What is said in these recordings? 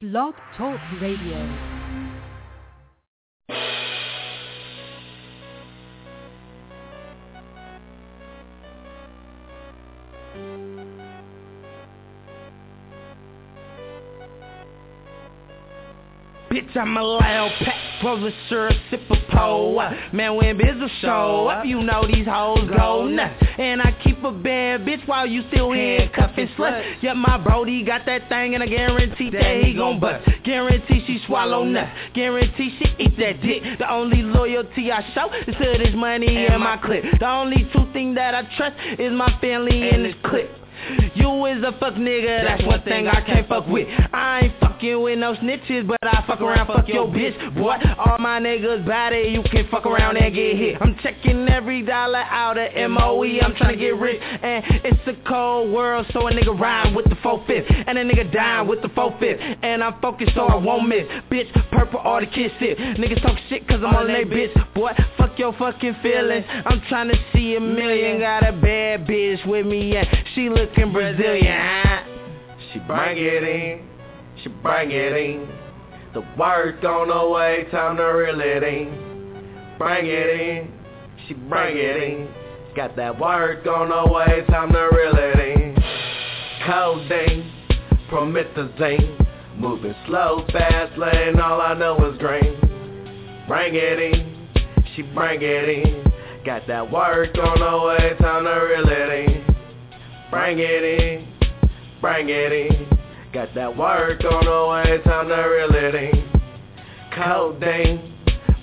Blog Talk Radio. Bitch, I'm a loud pack, syrup, sip a pole. Man, when business show up, you know these hoes go nuts. And I keep a bad bitch while you still handcuffing slut. Yeah, my brody got that thing and I guarantee that he gon' bust. Guarantee she swallow nuts. Guarantee she eat that dick. The only loyalty I show is to this money and my clip. The only two things that I trust is my family and this clip. You is a fuck nigga, that's one thing I can't fuck with. I ain't fucking with no snitches, but I fuck around, fuck your bitch. Boy, all my niggas bad you can fuck around and get hit. I'm checking every dollar out of MOE, I'm trying to get rich. And it's a cold world, so a nigga rhyme with the 4 5 And a nigga dying with the 4 5 And I'm focused so I won't miss. Bitch, purple, all the kids sip. Niggas talk shit cause I'm on they bitch. Boy, fuck your fucking feelings. I'm trying to see a million. Got a bad bitch with me, yeah. She looking Brazilian. She bring it in, she bring it in. The work on the way, time to reel it in. Bring it in, she bring it in. Got that work on the way, time to reel it in. Codeine, promethazine. Moving slow, fast lane, all I know is green. Bring it in, she bring it in. Got that work on the way, time to reel it in. Bring it in, bring it in. Got that work on the way, time to reel it in. Codeine,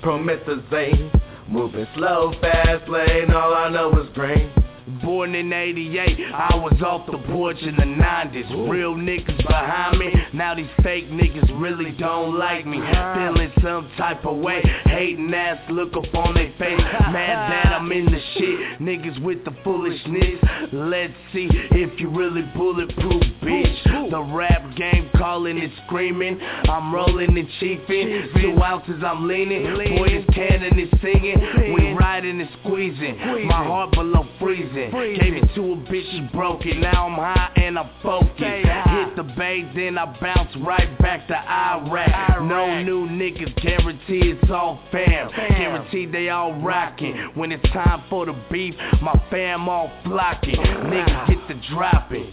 promethazine. Moving slow, fast lane, all I know is green. Born in 88, I was off the porch in the 90s. Real niggas behind me, now these fake niggas really don't like me. Feeling some type of way, hating ass look up on their face. Mad that I'm in the shit, niggas with the foolishness. Let's see if you really bulletproof, bitch. The rap game calling and screaming, I'm rolling and chiefing. Two ounces I'm leaning, boy this cannon is singing. We riding and squeezing, my heart below freezing. Gave it to a bitch, she broke it. Now I'm high and I'm focused. Hit the bay, then I bounce right back to Iraq. No new niggas, guarantee it's all fam. Guarantee they all rocking. When it's time for the beef, my fam all flocking. Niggas get the dropping.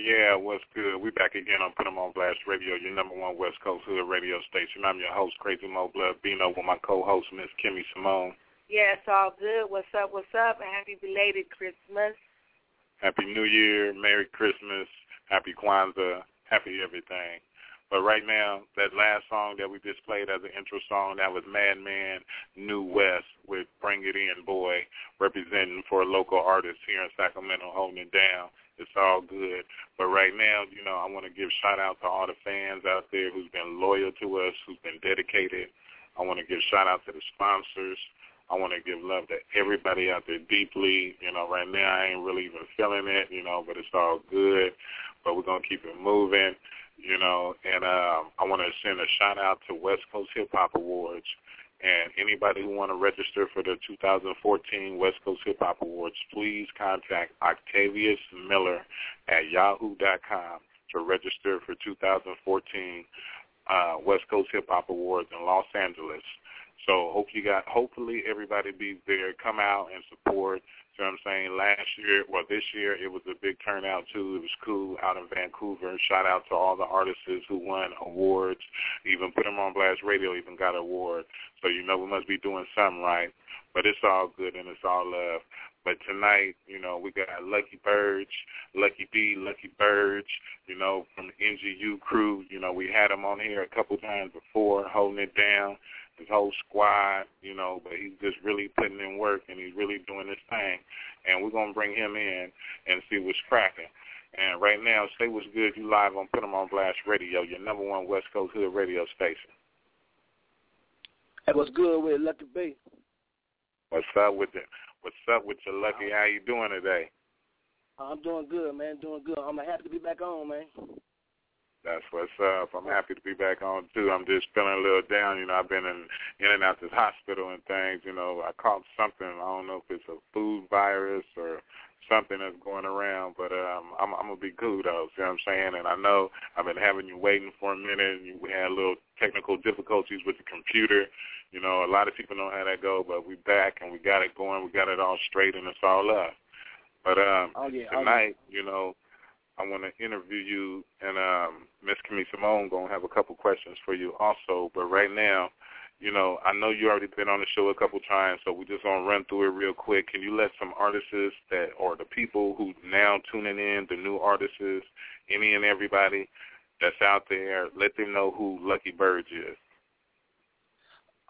Yeah. What's good? We back again on Put 'em on Blast Radio, your number one West Coast Hood radio station. I'm your host, Krazy Mo Blood Bino, with my co-host, Miss Kimmy Simone. Yeah, it's all good. What's up, what's up? And happy belated Christmas. Happy New Year, Merry Christmas, Happy Kwanzaa, Happy everything. But right now, that last song that we just played as an intro song, that was Madman New West with Bring It In Boy, representing for a local artist here in Sacramento, holding it down. It's all good. But right now, you know, I want to give shout out to all the fans out there who's been loyal to us, who's been dedicated. I want to give shout out to the sponsors. I want to give love to everybody out there deeply. You know, right now I ain't really even feeling it, you know, but it's all good. But we're going to keep it moving, you know. And um, I want to send a shout out to West Coast Hip Hop Awards. And anybody who want to register for the 2014 West Coast Hip Hop Awards, please contact Octavius Miller at yahoo.com to register for 2014 uh, West Coast Hip Hop Awards in Los Angeles. So hope you got. Hopefully everybody be there. Come out and support. You know what I'm saying? Last year, well, this year it was a big turnout too. It was cool out in Vancouver. Shout out to all the artists who won awards. Even put them on Blast Radio. Even got an award. So you know we must be doing something right. But it's all good and it's all love. But tonight, you know, we got Lucky Birge, Lucky B, Lucky Birge, you know, from the NGU crew. You know, we had him on here a couple times before, holding it down his whole squad, you know, but he's just really putting in work and he's really doing his thing. And we're to bring him in and see what's cracking. And right now, say what's good. You live on Put 'em on Blast Radio, your number one West Coast Hood radio station. Hey, what's good with Lucky B? What's up with it? What's up with your Lucky? How you doing today? I'm doing good, man. Doing good. I'm happy to be back on, man. That's what's up. I'm happy to be back on too. I'm just feeling a little down. You know, I've been in in and out of this hospital and things. You know, I caught something. I don't know if it's a food virus or something that's going around, but um, I'm, I'm gonna be cool though. See what I'm saying? And I know I've been having you waiting for a minute. And we had a little technical difficulties with the computer. You know, a lot of people know how that go, but we back and we got it going. We got it all straight, and it's all up. But um, oh, yeah, tonight, oh, yeah. you know, I want to interview you, and um, Miss Kimmy Simone gonna have a couple questions for you also. But right now, you know, I know you already been on the show a couple times, so we just gonna run through it real quick. Can you let some artists that, or the people who now tuning in, the new artists, any and everybody that's out there, let them know who Lucky Birge is.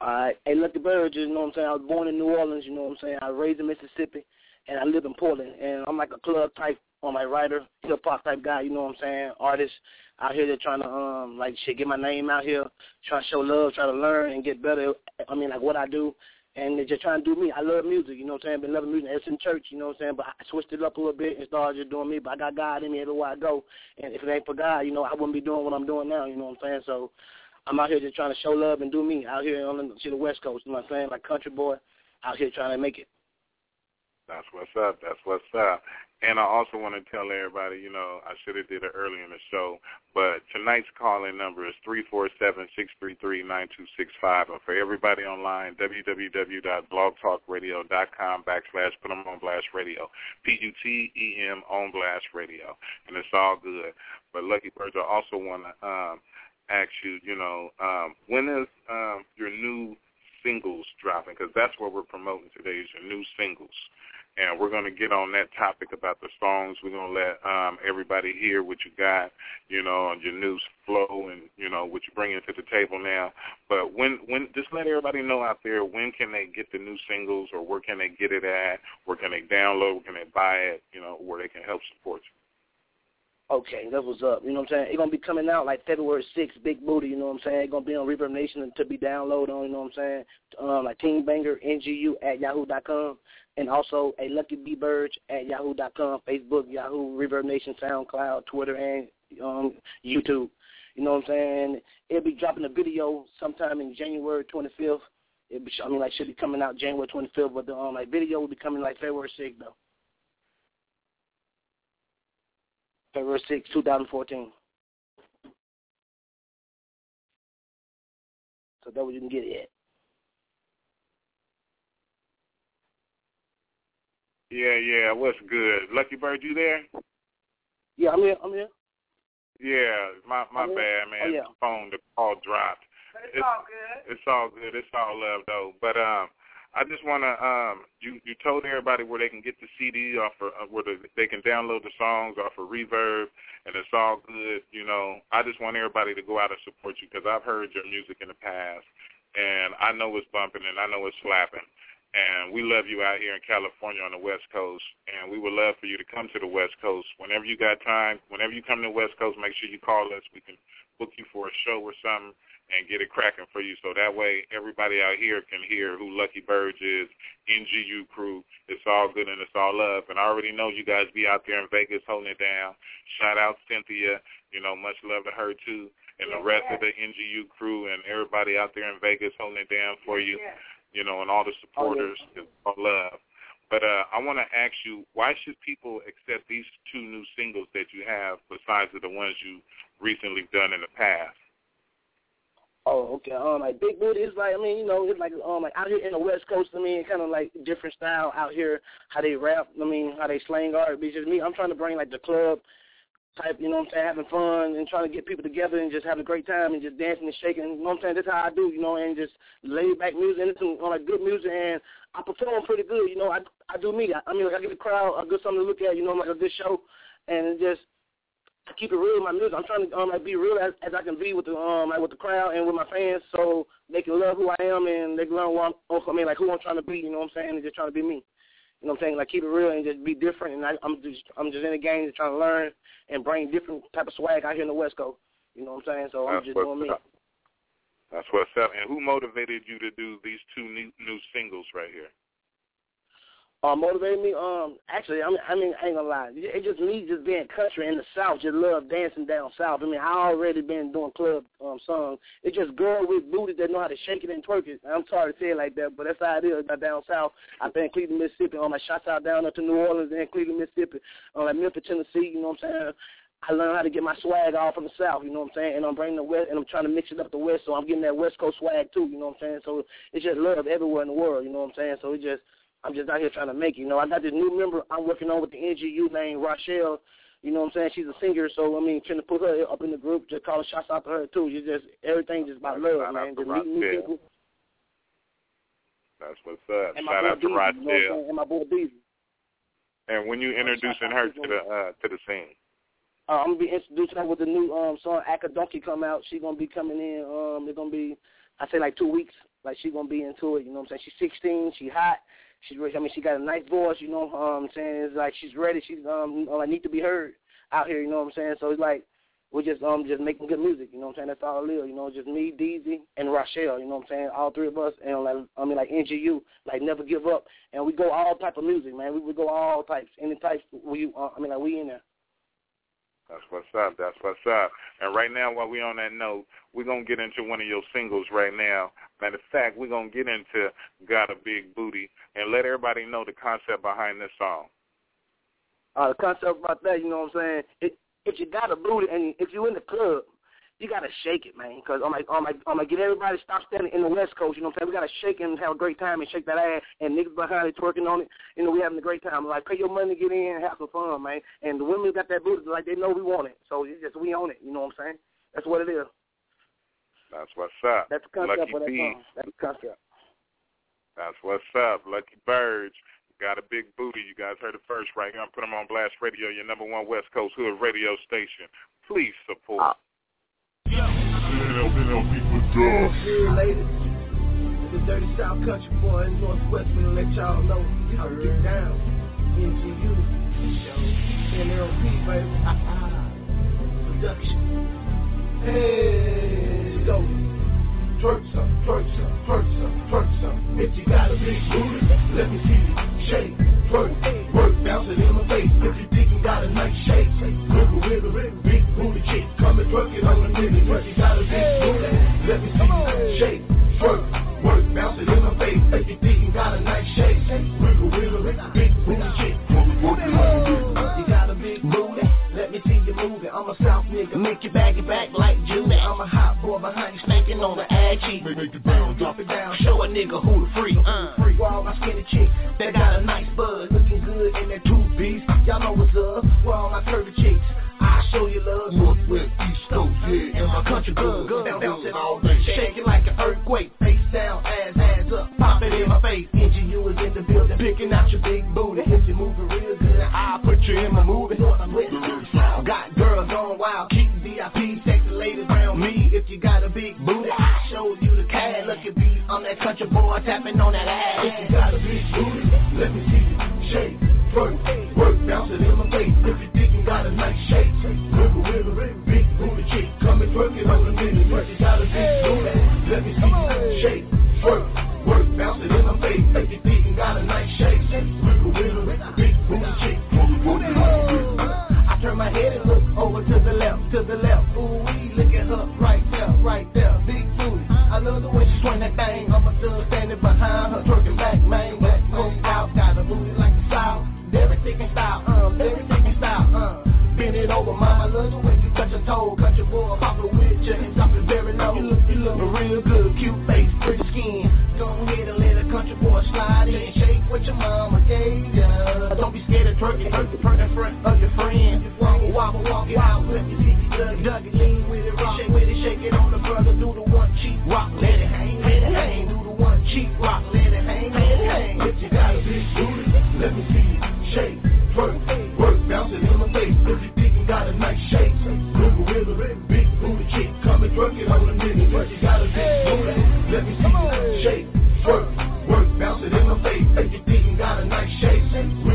All right. Hey, Lucky Birge, you know what I'm saying? I was born in New Orleans, you know what I'm saying? I was raised in Mississippi, and I live in Portland, and I'm like a club type on my writer, hip hop type guy, you know what I'm saying? Artist out here that trying to um like shit get my name out here, trying to show love, try to learn and get better. I mean like what I do and they're just trying to do me. I love music, you know what I'm saying? Been loving music. It's in church, you know what I'm saying? But I switched it up a little bit and started just doing me. But I got God in me everywhere I go. And if it ain't for God, you know, I wouldn't be doing what I'm doing now, you know what I'm saying? So I'm out here just trying to show love and do me out here on the, to the West Coast, you know what I'm saying? Like country boy out here trying to make it. That's what's up. That's what's up. And I also want to tell everybody, you know, I should have did it earlier in the show, but tonight's calling number is three four seven six three three nine two six five. And for everybody online, www.blogtalkradio.com backslash put them on blast radio, P-U-T-E-M on blast radio. And it's all good. But Lucky Birds, I also want to um, ask you, you know, um, when is um, your new singles dropping? Because that's what we're promoting today is your new singles and we're going to get on that topic about the songs. We're going to let um, everybody hear what you got, you know, and your new flow and you know what you bring into the table now. But when when just let everybody know out there when can they get the new singles or where can they get it at? Where can they download? Where can they buy it? You know, where they can help support you. Okay, that was up. You know what I'm saying? It's gonna be coming out like February sixth, Big Booty. You know what I'm saying? It's gonna be on ReverbNation to be downloaded on. You know what I'm saying? Um, like Team Banger NGU at yahoo dot com and also a Lucky B Birge at yahoo.com, Facebook, Yahoo, ReverbNation, SoundCloud, Twitter, and um, YouTube. You know what I'm saying? It'll be dropping a video sometime in January 25th. It be, I mean, like, should be coming out January 25th, but the um, like video will be coming like February 6th, though. February 6th, 2014. So that what you can get it at. Yeah, yeah. What's good? Lucky Bird, you there? Yeah, I'm here. I'm here. Yeah, my my I'm bad, man. Oh, yeah. The phone, the call dropped. But it's, it's all good. It's all good. It's all love though. But um, I just wanna um, you you told everybody where they can get the CD off of uh, where the, they can download the songs off of Reverb, and it's all good. You know, I just want everybody to go out and support you because I've heard your music in the past, and I know it's bumping and I know it's slapping. And we love you out here in California on the West Coast. And we would love for you to come to the West Coast. Whenever you got time, whenever you come to the West Coast, make sure you call us. We can book you for a show or something and get it cracking for you. So that way everybody out here can hear who Lucky Birge is, NGU crew. It's all good and it's all love. And I already know you guys be out there in Vegas holding it down. Shout out Cynthia. You know, much love to her too. And the rest of the NGU crew and everybody out there in Vegas holding it down for you you know, and all the supporters oh, yeah. love. But uh, I want to ask you, why should people accept these two new singles that you have besides of the ones you recently done in the past? Oh, okay. Um, like Big Booty is like I mean, you know, it's like um, like out here in the West Coast. I mean, kind of like different style out here. How they rap. I mean, how they slang art. Because me, I'm trying to bring like the club type, you know what I'm saying, having fun and trying to get people together and just having a great time and just dancing and shaking, you know what I'm saying? That's how I do, you know, and just lay back music and listen on like good music and I perform pretty good, you know, I I do me. I, I mean like I give the crowd a good something to look at, you know, like a good show and just I keep it real with my music. I'm trying to um like be real as, as I can be with the um like with the crowd and with my fans so they can love who I am and they can learn what I'm I mean like who I'm trying to be, you know what I'm saying, and just trying to be me. You know what I'm saying? Like keep it real and just be different. And I, I'm just I'm just in the game just trying to learn and bring different type of swag out here in the West Coast. You know what I'm saying? So I'm That's just doing me. Up. That's what's up. And who motivated you to do these two new, new singles right here? Uh, motivated me. Um, actually, I mean, I mean, I ain't gonna lie. It just me just being country in the South. Just love dancing down South. I mean, I already been doing club um songs. It's just girl with booty that know how to shake it and twerk it. I'm sorry to say it like that, but that's how it is down South. I've been in Cleveland, Mississippi. On my shots out down up to New Orleans and Cleveland, Mississippi. On like Memphis, Tennessee. You know what I'm saying? I learned how to get my swag off from the South, you know what I'm saying? And I'm bringing the West, and I'm trying to mix it up the West, so I'm getting that West Coast swag too, you know what I'm saying? So it's just love everywhere in the world, you know what I'm saying? So it just I'm just out here trying to make it. You know, I got this new member I'm working on with the NGU named Rochelle. You know what I'm saying? She's a singer, so I mean, trying to put her up in the group, just calling shots out to her too. You just everything just about love, Shout man. Just meeting new Rochelle. people. That's what's up. And Shout out to Beezy, you know Rochelle. And my boy Beezy. And when you introducing her to the uh, to the scene, Uh, I'm gonna be introducing her with the new um song Akadonkey come out. She's gonna be coming in. Um, it's gonna be I say like two weeks. Like she's gonna be into it. You know what I'm saying? She's 16. She hot. She's ready. I mean, she got a nice voice. You know um, I'm saying? It's like she's ready. She's um I need to be heard out here. You know what I'm saying? So it's like we're just um just making good music. You know what I'm saying? That's all it is. You know, just me, Deezy, and Rochelle. You know what I'm saying? All three of us, and like I mean like NGU, like never give up. And we go all type of music, man. We would go all types, any types. We uh, I mean like we in there. That's what's up. That's what's up. And right now, while we're on that note, we're gonna get into one of your singles right now. Matter of fact, we're gonna get into "Got a Big Booty" and let everybody know the concept behind this song. uh, the concept about that, you know what I'm saying? It, if you got a booty and if you in the club, you gotta shake it, man. Because I'm like, I'm like, I'm like, get everybody stop standing in the West Coast. You know what I'm saying? We gotta shake and have a great time and shake that ass. And niggas behind it twerking on it. You know, we having a great time. Like, pay your money, get in, and have some fun, man. And the women got that booty, like they know we want it. So it's just we own it. You know what I'm saying? That's what it is. That's what's up. That's the concept Lucky of that Bees. song. That's the concept. That's what's up. Lucky Birds. Got a big booty. You guys heard it first right here. I'm putting them on Blast Radio, your number one West Coast Hood radio station. Please support. Uh, Yeah, ladies. The dirty South Country boy in Northwest, we gonna let y'all know how to get down. NGU, NLP, baby. Production. Hey, go. Twerk some, twerk some, twerk some, twerk some. If you got a big booty, let me see you shake. Twerk, work, bounce it in my face. If you think you got a nice shape, wiggle, wiggle, wiggle, big booty chick. Come and twerk it on the minute. If you got a big booty, let me see you shake. Twerk, work, bounce it in my face. If you think you got a nice shape, nigga who the freak. Uh, all my skinny chicks that got a nice buzz, looking good in that two piece. Y'all know what's up. All my curvy chicks, I show you love. Northwest, East Coast, yeah, and my country good. Bounce- Bouncing all day, shaking like an earthquake. Face down, ass, hands up, pop it in my face. NGU is in the building, picking out your big booty. If you moving real good, I'll put you in my movie. Northwest, got girls going wild, keep VIP, sexy ladies around me. If you got a big booty, I show you the cash. Look at me, I'm that country boy tapping on that ass. If you got a big booty, let me see you shake, twerk, work, bounce it in my face. If you think you got a nice shape, wiggle, wiggle, wiggle, big booty chick, come and twerk it on the minute. If you got a big booty, let me see you shake, twerk, work, bounce it in my face. If you nice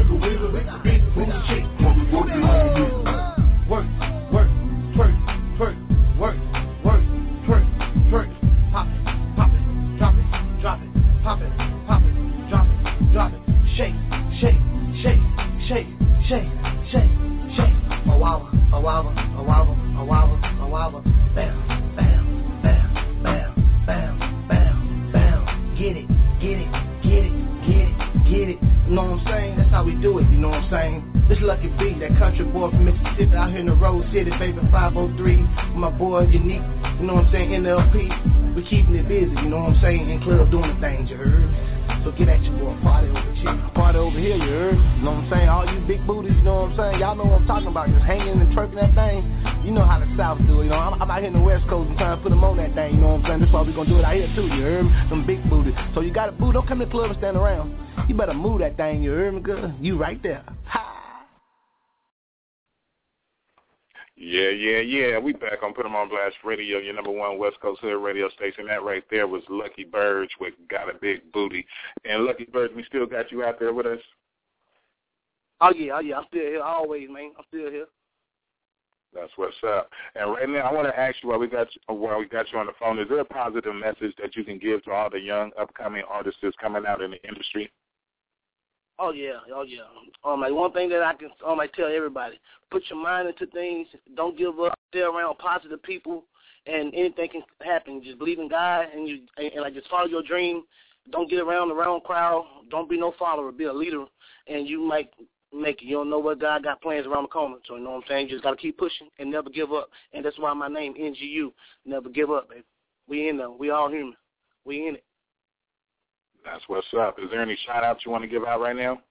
saying? In club doing the things, you heard? So get at your boy, party over here. Party over here, you heard? You know what I'm saying? All you big booties, you know what I'm saying? Y'all know what I'm talking about. Just hanging and twerking that thing. You know how the South do it, you know? I'm, I'm out here in the West Coast and trying to put them on that thing, you know what I'm saying? That's why we gonna do it out here too, you heard? Them big booties. So you got a boo, don't come to the club and stand around. You better move that thing, you heard me, girl? You right there. Ha! Yeah, yeah, yeah. We back on Put 'em on Blast Radio, your number one West Coast Hood radio station. That right there was Lucky Bird with Got a Big Booty. And Lucky Bird, we still got you out there with us? Oh yeah, oh yeah, I'm still here always, man. I'm still here. That's what's up. And right now, I want to ask you while we got you, while we got you on the phone, is there a positive message that you can give to all the young upcoming artists that's coming out in the industry? Oh yeah, oh yeah. Um, like one thing that I can um, like tell everybody: put your mind into things. Don't give up. Stay around positive people, and anything can happen. Just believe in God, and you and, and like just follow your dream. Don't get around the wrong crowd. Don't be no follower. Be a leader, and you might make it. You don't know what God got plans around the corner. So you know what I'm saying. You just gotta keep pushing and never give up. And that's why my name NGU. Never give up, baby. We in there. We all human. We in it. That's what's up. Is there any shout outs you want to give out right now?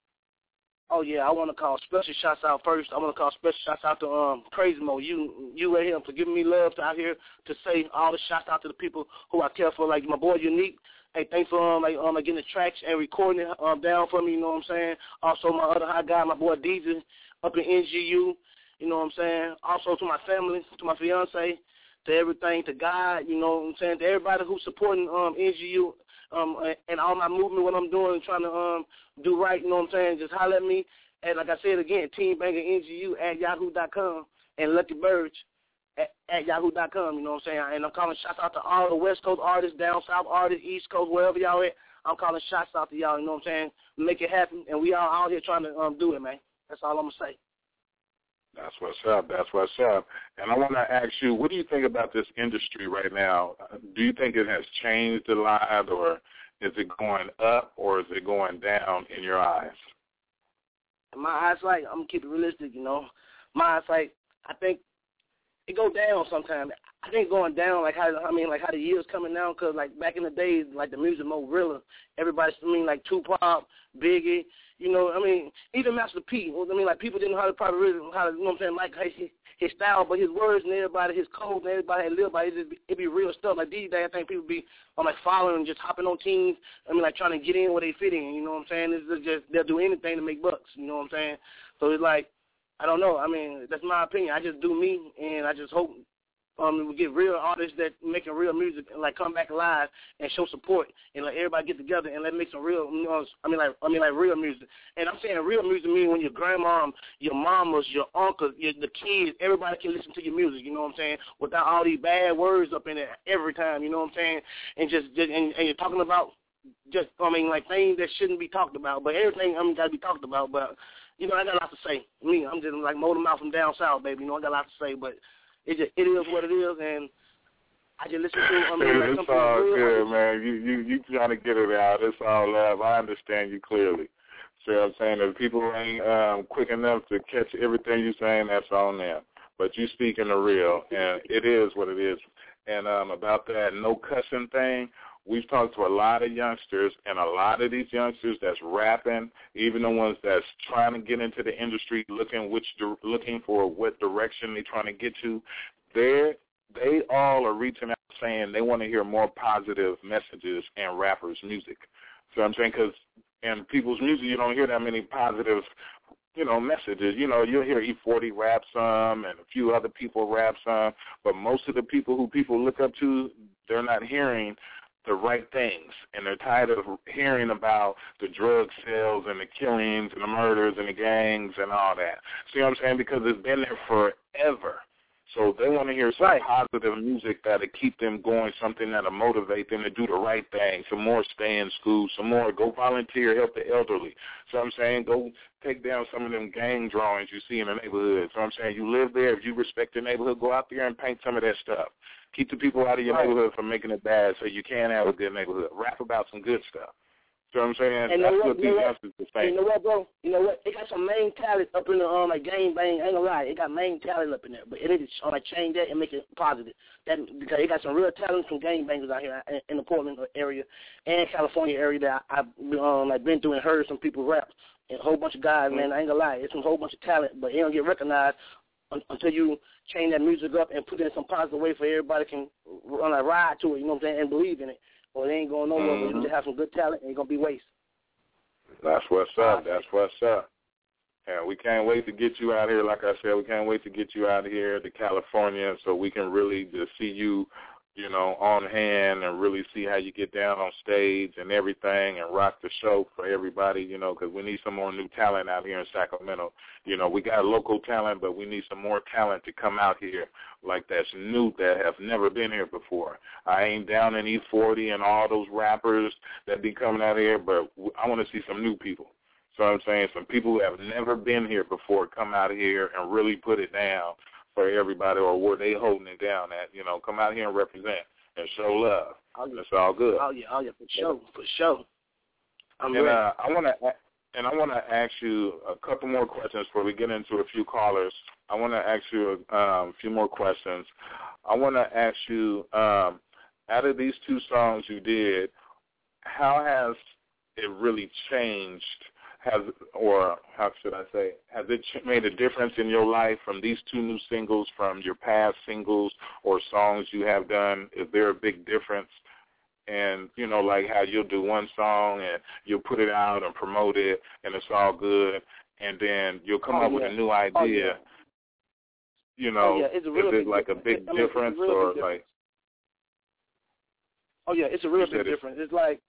Oh yeah, I want to call special shots out first. I want to call special shots out to um Crazy Mo, you you right here for giving me love out here to say all the shots out to the people who I care for, like my boy Unique. Hey, thanks for um like um like getting the tracks and recording it um down for me. You know what I'm saying? Also my other hot guy, my boy Deezy, up in NGU. You know what I'm saying? Also to my family, to my fiance, to everything, to God. You know what I'm saying? To everybody who's supporting um NGU um, and all my movement, what I'm doing, trying to um, do right, you know what I'm saying? Just holler at me. And like I said again, Team Banger NGU at yahoo.com and Lucky Birds at, at yahoo.com, you know what I'm saying? And I'm calling shots out to all the West Coast artists, down South artists, East Coast, wherever y'all at. I'm calling shots out to y'all, you know what I'm saying? Make it happen. And we all out here trying to um, do it, man. That's all I'm to say. That's what's up. That's what's up. And I want to ask you, what do you think about this industry right now? Do you think it has changed a lot, or is it going up, or is it going down in your eyes? In my eyesight, I'm gonna keep it realistic. You know, my eyesight, I think it go down sometimes. I think going down like how I mean like how the years coming down because like back in the days like the music more realer. Everybody I mean like Tupac, Biggie, you know I mean even Master P. I mean like people didn't know how to probably really how to you know what I'm saying like his, his style, but his words and everybody his code and everybody had lived by it. It it be real stuff. Like these days I think people be on like following just hopping on teams. I mean like trying to get in where they fit in. You know what I'm saying? It's just they'll do anything to make bucks. You know what I'm saying? So it's like I don't know. I mean, that's my opinion. I just do me, and I just hope um we get real artists that making real music and like come back alive and show support and let everybody get together and let make some real you know, I mean like I mean like real music. And I'm saying real music means when your grandma, your mamas, your uncles, your the kids, everybody can listen to your music, you know what I'm saying? Without all these bad words up in it every time, you know what I'm saying? And just, just and, and you're talking about just I mean like things that shouldn't be talked about, but everything I mean gotta be talked about. But you know, I got a lot to say. Me, I'm just like motor mouth from down south, baby. You know, I got a lot to say, but it just it is what it is, and I just listen to. I mean, it's all good, man. You you you trying to get it out. It's all love. I understand you clearly. See what I'm saying? If people ain't um, quick enough to catch everything you're saying, that's on them. But you speaking the real, and it is what it is. And um, about that no cussing thing, we've talked to a lot of youngsters, and a lot of these youngsters that's rapping, even the ones that's trying to get into the industry, looking which looking for what direction they're trying to get to, they they all are reaching out saying they want to hear more positive messages in rappers' music. So I'm saying because in people's music you don't hear that many positive you know, messages. You know, you'll hear E40 rap some and a few other people rap some, but most of the people who people look up to, they're not hearing the right things, and they're tired of hearing about the drug sales and the killings and the murders and the gangs and all that. See what I'm saying? Because it's been there forever. So they want to hear some positive music that'll keep them going, something that'll motivate them to do the right thing. Some more stay in school, some more go volunteer, help the elderly. So I'm saying go take down some of them gang drawings you see in the neighborhood. So I'm saying you live there, if you respect the neighborhood, go out there and paint some of that stuff. Keep the people out of your Right. neighborhood from making it bad so you can have a good neighborhood. Rap about some good stuff. You know what I'm saying And that's what- what these youngsters are saying. you know what, bro? You know what? It got some main talent up in the um like game bang. I ain't gonna lie, it got main talent up in there. But it need to uh, like change that and make it positive. That because it got some real talent from game bangers out here in, the Portland area and California area that I, I've um like been through and heard some people rap. And a whole bunch of guys, man. I ain't gonna lie, it's a whole bunch of talent, but it don't get recognized un- until you change that music up and put it in some positive way for everybody can run a ride to it. You know what I'm saying? And believe in it. Or they ain't going nowhere. But Mhm. you just have some good talent and it's gonna be waste. That's what's up. That's what's up. And we can't wait to get you out here. Like I said, we can't wait to get you out here to California so we can really just see you, you know, on hand and really see how you get down on stage and everything and rock the show for everybody, you know, because we need some more new talent out here in Sacramento. You know, we got local talent, but we need some more talent to come out here like that's new that have never been here before. I ain't down in E40 and all those rappers that be coming out here, but I want to see some new people. So I'm saying some people who have never been here before come out here and really put it down for everybody or where they holding it down at. You know, come out here and represent and show love. Oh, yeah. That's all good. Oh yeah, oh yeah, for sure, for sure. I'm and ready. uh, I want to and I want to ask you a couple more questions before we get into a few callers. I want to ask you um, a few more questions. I want to ask you, um, out of these two songs you did, how has it really changed? Has or how should I say? Has it made a difference in your life from these two new singles, from your past singles or songs you have done? Is there a big difference? and you know like how you'll do one song and you'll put it out and promote it and it's all good and then you'll come Oh, up with a new Oh, idea yeah. you know Oh, yeah, it's a real is it like a big it's a difference big or difference. like Oh yeah, it's a real big difference. It's like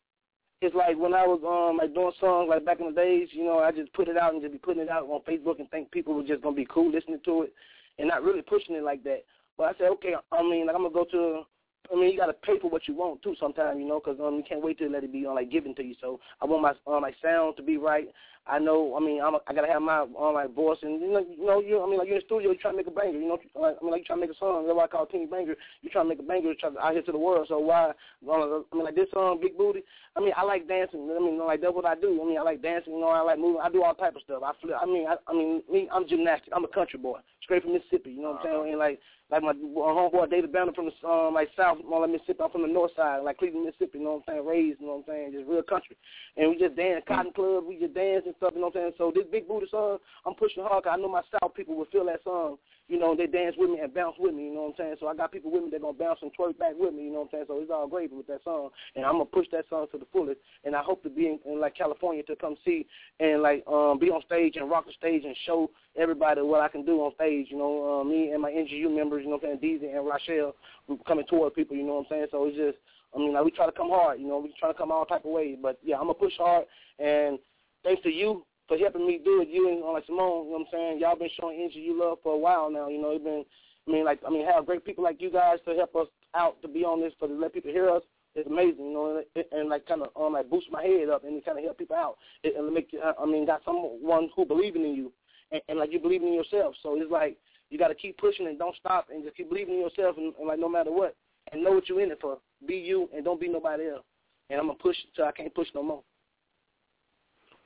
it's like when I was um like doing songs like back in the days, you know, I just put it out and just be putting it out on Facebook and think people were just gonna be cool listening to it and not really pushing it like that. But I said, okay, I mean, like I'm gonna go to. I mean, you gotta pay for what you want too. Sometimes, you know, 'cause um, you can't wait to let it be on like given to you. So I want my uh, my sound to be right. I know. I mean, I'm a, I gotta have my on my voice, and you know, you know, you. I mean, like you're in the studio, you trying to make a banger. You know, like, I mean, like you trying to make a song. That's why I call it Teeny Banger. You trying to make a banger, try to, out here to the world. So why? I mean, like this song, Big Booty. I mean, I like dancing. I mean, like that's what I do. I mean, I like dancing. You know, I like moving. I do all type of stuff. I flip. I mean, I, I mean, me, I'm gymnastic. I'm a country boy, straight from Mississippi. You know what I'm saying? And like, like my homeboy David Banner from the um, like South, more like Mississippi. I'm from the North Side, like Cleveland, Mississippi. You know what I'm saying? Raised. You know what I'm saying? Just real country. And we just dance, Cotton Club. We just dance and stuff. You know what I'm saying? So this Big Booty song, I'm pushing hard. 'cause I know my South people will feel that song. You know, they dance with me and bounce with me. You know what I'm saying? So I got people with me that gonna bounce and twerk back with me. You know what I'm saying? So it's all gravy with that song, and I'm gonna push that song to the fullest. And I hope to be in, in like California to come see and like um be on stage and rock the stage and show everybody what I can do on stage. You know, uh, me and my NGU members. You know what I'm saying? Deezy and Rochelle we coming toward people. You know what I'm saying? So it's just. I mean, like we try to come hard, you know, we try to come all type of ways. But yeah, I'm gonna push hard, and thanks to you for helping me do it. You and uh, like Simone, you know what I'm saying? Y'all been showing NGU love for a while now. You know, it's been, I mean, like, I mean, have great people like you guys to help us out to be on this, for to let people hear us. It's amazing, you know, and, and like kind of um, like boost my head up and kind of help people out. And make, uh, I mean, got someone who believing in you, and, and like you believing in yourself. So it's like you got to keep pushing and don't stop, and just keep believing in yourself, and, and like no matter what, and know what you're in it for. Be you and don't be nobody else. And I'm gonna push until I can't push no more.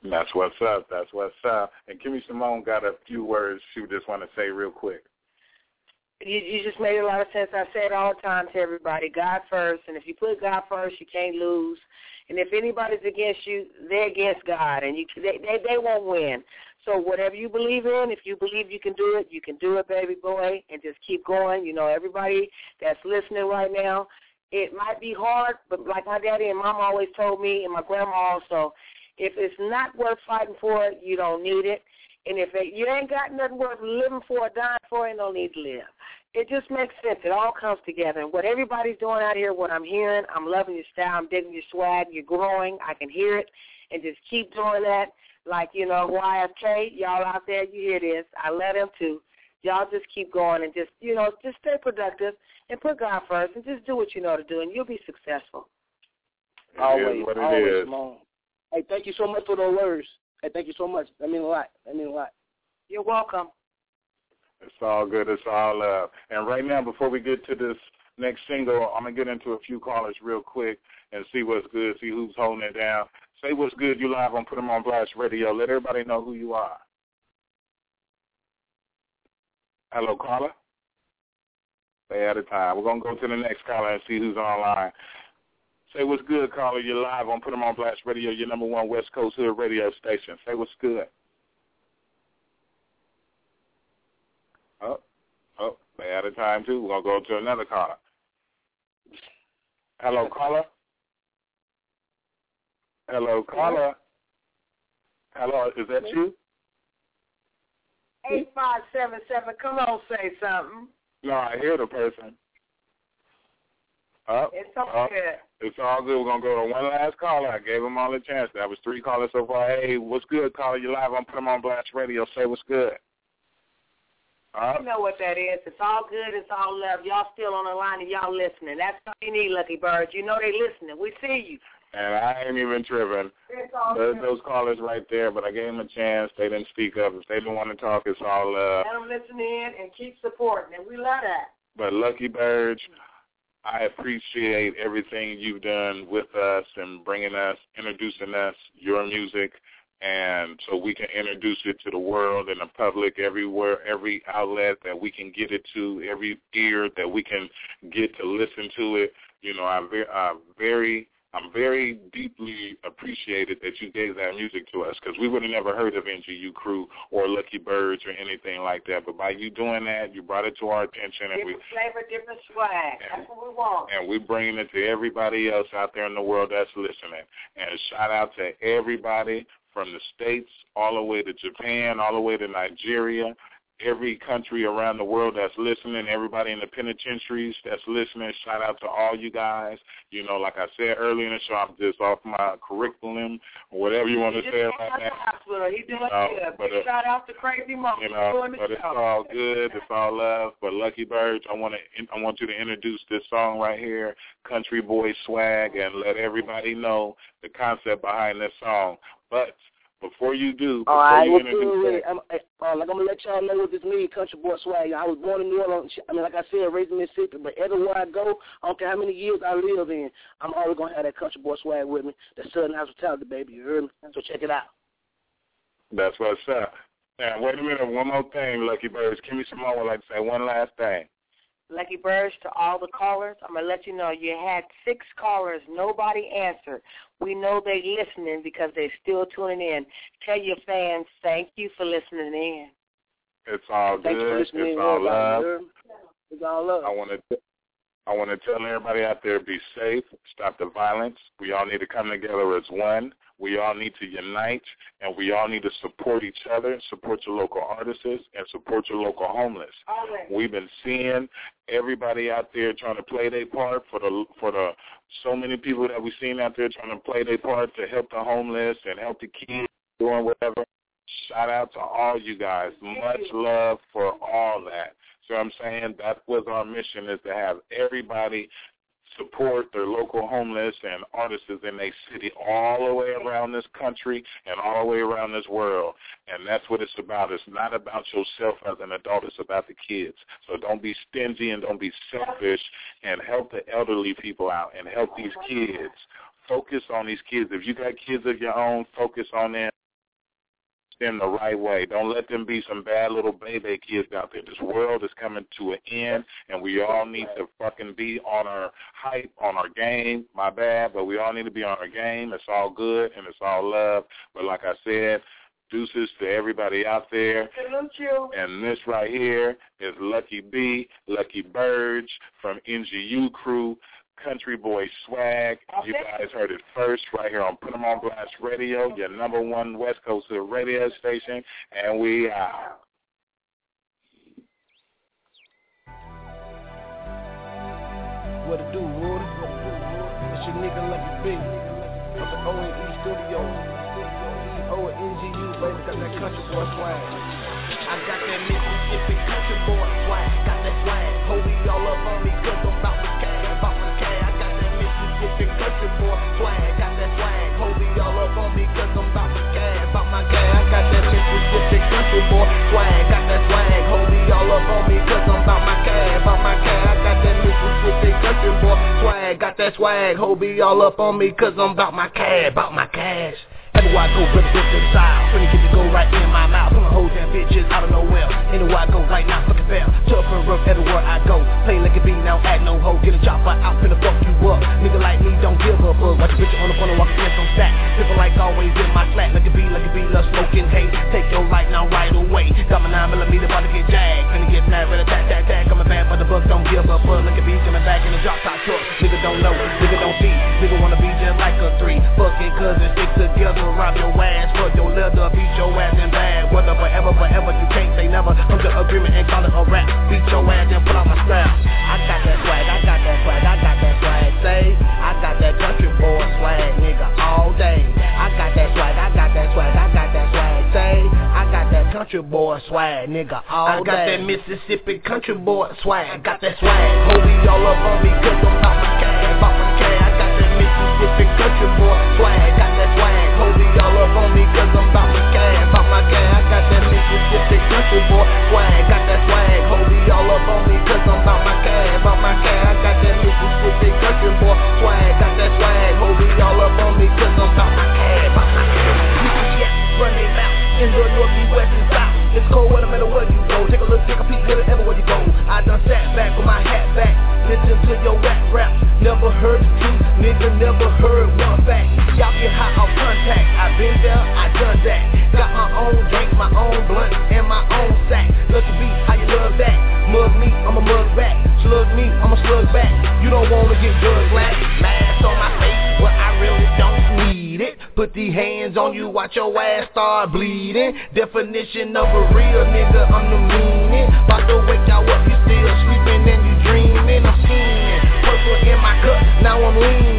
That's what's up. That's what's up. And Kimmy Simone got a few words she just want to say real quick. You, you just made a lot of sense. I say it all the time to everybody: God first, and if you put God first, you can't lose. And if anybody's against you, they're against God, and you they they, they won't win. So whatever you believe in, if you believe you can do it, you can do it, baby boy, and just keep going. You know, everybody that's listening right now, it might be hard, but like my daddy and mom always told me, and my grandma also, if it's not worth fighting for, you don't need it. And if it, you ain't got nothing worth living for or dying for, you don't need to live. It just makes sense. It all comes together. And what everybody's doing out here, what I'm hearing, I'm loving your style. I'm digging your swag. You're growing. I can hear it. And just keep doing that. Like, you know, YFK, y'all out there, you hear this. I love them too. y'all just keep going and just you know just stay productive and put God first and just do what you know to do and you'll be successful. It always, is what it always, is. Simone. Hey, thank you so much for those words. Hey, thank you so much. That means a lot. That means a lot. You're welcome. It's all good. It's all love. And right now, before we get to this next single, I'm gonna get into a few callers real quick and see what's good. See who's holding it down. Say what's good. You live on Put 'em on Blast Radio. Let everybody know who you are. Hello, caller. Stay out of time. We're gonna go to the next caller and see who's online. Say what's good, caller. You're live on Put 'em on Blast Radio, your number one West Coast Hood radio station. Say what's good. Oh, oh, they out of time too. We're gonna go to another caller. Hello, caller. Hello, caller. Hello, is that you? Eight five seven seven. Come on, say something. No, I hear the person. Up, It's okay. up. It's all good. We're gonna go to one last caller. I gave them all a chance. That was three callers so far. Hey, what's good, caller? You live on Put 'em on Blast Radio. Say what's good. Up. You know what that is. It's all good. It's all love. Y'all still on the line and y'all listening. That's all you need, Lucky Birds. You know they listening. We see you. And I ain't even tripping. It's all good. those callers right there, but I gave them a chance. They didn't speak up. If they didn't want to talk, it's all love. Let them listen in and keep supporting, and we love that. But Lucky Birds, I appreciate everything you've done with us and bringing us, introducing us, your music, and so we can introduce it to the world and the public everywhere, every outlet that we can get it to, every ear that we can get to listen to it. You know, very, I'm very, I'm very deeply appreciated that you gave that music to us because we would have never heard of NGU Crew or Lucky Birds or anything like that. But by you doing that, you brought it to our attention, and we Different flavor, different swag. That's what we want. and we're bringing it to everybody else out there in the world that's listening. And shout out to everybody from the States all the way to Japan, all the way to Nigeria, every country around the world that's listening, everybody in the penitentiaries that's listening. Shout out to all you guys. You know, like I said earlier in the show, I'm just off my curriculum or whatever you want to say about that. hospital. He doing No, good. but, Big uh, shout out to Crazy Mama you know, but it's all good. It's all love. But Lucky Birds, I want to I want you to introduce this song right here, Country Boy Swag, and let everybody know the concept behind this song. But before you do, before right, you introduce that, I'm, uh, like I'm gonna let y'all know what this means, country boy swag. I was born in New Orleans. I mean, like I said, raised in Mississippi. But everywhere I go, I don't care how many years I live in, I'm always gonna have that country boy swag with me. That Southern hospitality, baby. You heard me? So check it out. that's what's up. Now, wait a minute. One more thing, Lucky Birds. Give me some more. I'd like to say one last thing. Lucky Birds to all the callers. I'm gonna let you know you had six callers. Nobody answered. We know they're listening because they're still tuning in. Tell your fans thank you for listening in. It's all Thanks for good. listening. It's all everybody. love. You heard me? It's all love. I want to I want to tell everybody out there be safe, stop the violence. We all need to come together as one. We all need to unite, and we all need to support each other, support your local artists, and support your local homeless. Always. We've been seeing everybody out there trying to play their part for the for the so many people that we've seen out there trying to play their part to help the homeless and help the kids doing whatever. Shout out to all you guys. Much love for all that. So I'm saying that was our mission is to have everybody support their local homeless and artists in their city all the way around this country and all the way around this world. And that's what it's about. It's not about yourself as an adult. It's about the kids. So don't be stingy and don't be selfish and help the elderly people out and help these kids. Focus on these kids. If you got kids of your own, focus on them them the right way. Don't let them be some bad little baby kids out there. This world is coming to an end, and we all need to fucking be on our hype, on our game. My bad, but we all need to be on our game. It's all good, and it's all love. But like I said, deuces to everybody out there. And this right here is Lucky B, Lucky Birge from NGU Crew, Country Boy Swag. You guys heard it first right here on Put 'em on Blast Radio, your number one West Coast radio station, and we out. What it do, Woody? It's your nigga Lucky B. From the O&E studio. E-O and NGU, baby, got that country boy swag. I got that Mississippi country boy swag, got that swag. Hold me all up on Mississippi country boy swag, got that swag. Hold me all up on me cause I'm about my cash, about my cash. I got that Mississippi country boy swag, got that swag. Hold me all up on me cause I'm about my cash, about my cash. I got that Mississippi country boy swag, got that swag. Hold me all up on me cause I'm about my cash, about my cash. Everywhere I go, represent the style. Finna get to go right in my mouth. Pulling hoes and bitches out of nowhere. Anywhere I go, right now, fucking fail. Tough and rough everywhere I go. Play like a beat, now act no hoe. Get a chopper out, nigga, all. I got that Mississippi country boy swag, got that swag. Hold me all up on me, cause I'm about my cash, about my cash. I got that Mississippi country boy swag, got that swag. Hold me all up on me, cause I'm about my cash, about my cash. I got that Mississippi country boy swag, got that swag. Hold me all up on me, cause I'm about my cash, about my cash. I got that Mississippi country watch your ass start bleeding. Definition of a real nigga, I'm the meaning. About to wake y'all up, you still sleeping and you dreaming. I'm scheming. Purple in my cup, now I'm leaning.